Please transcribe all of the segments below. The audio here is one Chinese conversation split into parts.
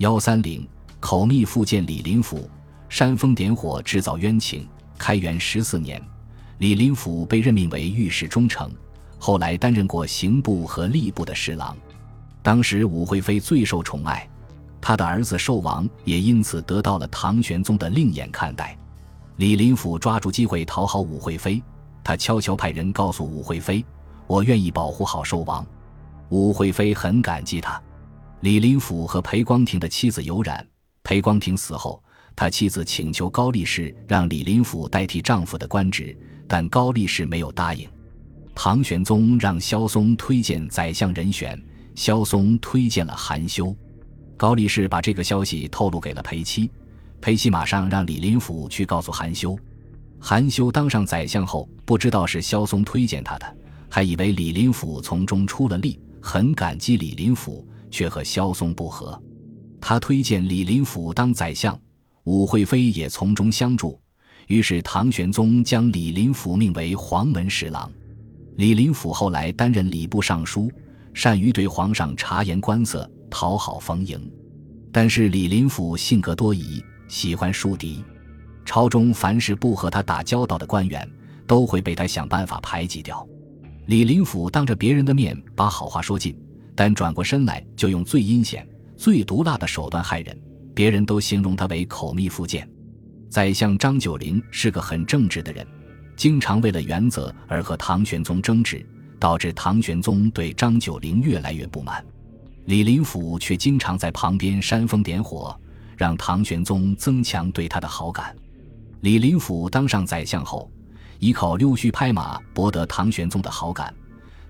幺三零口蜜腹剑，李林甫煽风点火，制造冤情。开元十四年，李林甫被任命为御史中丞，后来担任过刑部和吏部的侍郎。当时武惠妃最受宠爱，他的儿子寿王也因此得到了唐玄宗的另眼看待。李林甫抓住机会讨好武惠妃，他悄悄派人告诉武惠妃：“我愿意保护好寿王。”武惠妃很感激他。李林甫和裴光庭的妻子有染，裴光庭死后，他妻子请求高力士让李林甫代替丈夫的官职，但高力士没有答应。唐玄宗让萧嵩推荐宰相人选，萧嵩推荐了韩休。高力士把这个消息透露给了裴妻，裴妻马上让李林甫去告诉韩休。韩休当上宰相后，不知道是萧嵩推荐他的，还以为李林甫从中出了力，很感激李林甫。却和萧嵩不和，他推荐李林甫当宰相，武惠妃也从中相助。于是唐玄宗将李林甫命为黄门侍郎。李林甫后来担任礼部尚书，善于对皇上察言观色，讨好逢迎。但是李林甫性格多疑，喜欢树敌，朝中凡是不和他打交道的官员，都会被他想办法排挤掉。李林甫当着别人的面把好话说尽。但转过身来就用最阴险、最毒辣的手段害人，别人都形容他为口蜜腹剑。宰相张九龄是个很正直的人，经常为了原则而和唐玄宗争执，导致唐玄宗对张九龄越来越不满。李林甫却经常在旁边煽风点火，让唐玄宗增强对他的好感。李林甫当上宰相后，依靠溜须拍马博得唐玄宗的好感。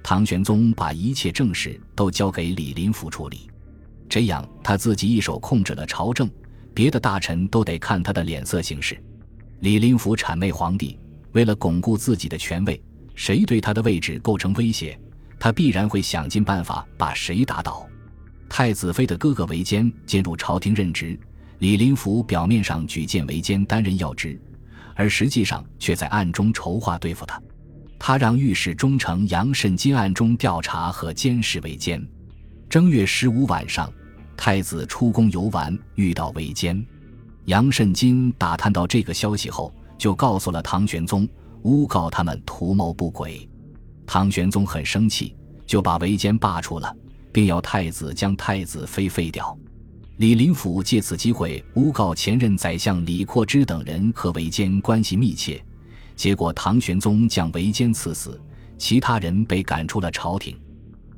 唐玄宗把一切政事都交给李林甫处理，这样他自己一手控制了朝政，别的大臣都得看他的脸色行事。李林甫谄媚皇帝，为了巩固自己的权位，谁对他的位置构成威胁，他必然会想尽办法把谁打倒。太子妃的哥哥韦坚进入朝廷任职，李林甫表面上举荐韦坚担任要职，而实际上却在暗中筹划对付他。他让御史中丞杨慎金暗中调查和监视韦坚。正月十五晚上，太子出宫游玩，遇到韦坚。杨慎金打探到这个消息后，就告诉了唐玄宗，诬告他们图谋不轨。唐玄宗很生气，就把韦坚罢黜了，并要太子将太子妃废掉。李林甫借此机会诬告前任宰相李阔之等人和韦坚关系密切。结果，唐玄宗将韦坚赐死，其他人被赶出了朝廷。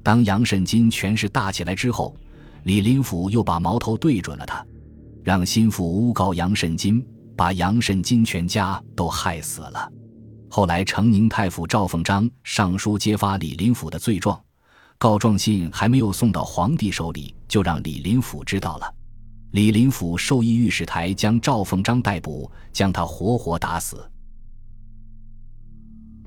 当杨慎金权势大起来之后，李林甫又把矛头对准了他，让心腹诬告杨慎金，把杨慎金全家都害死了。后来，成宁太傅赵凤章上书揭发李林甫的罪状，告状信还没有送到皇帝手里，就让李林甫知道了。李林甫授意御史台将赵凤章逮捕，将他活活打死。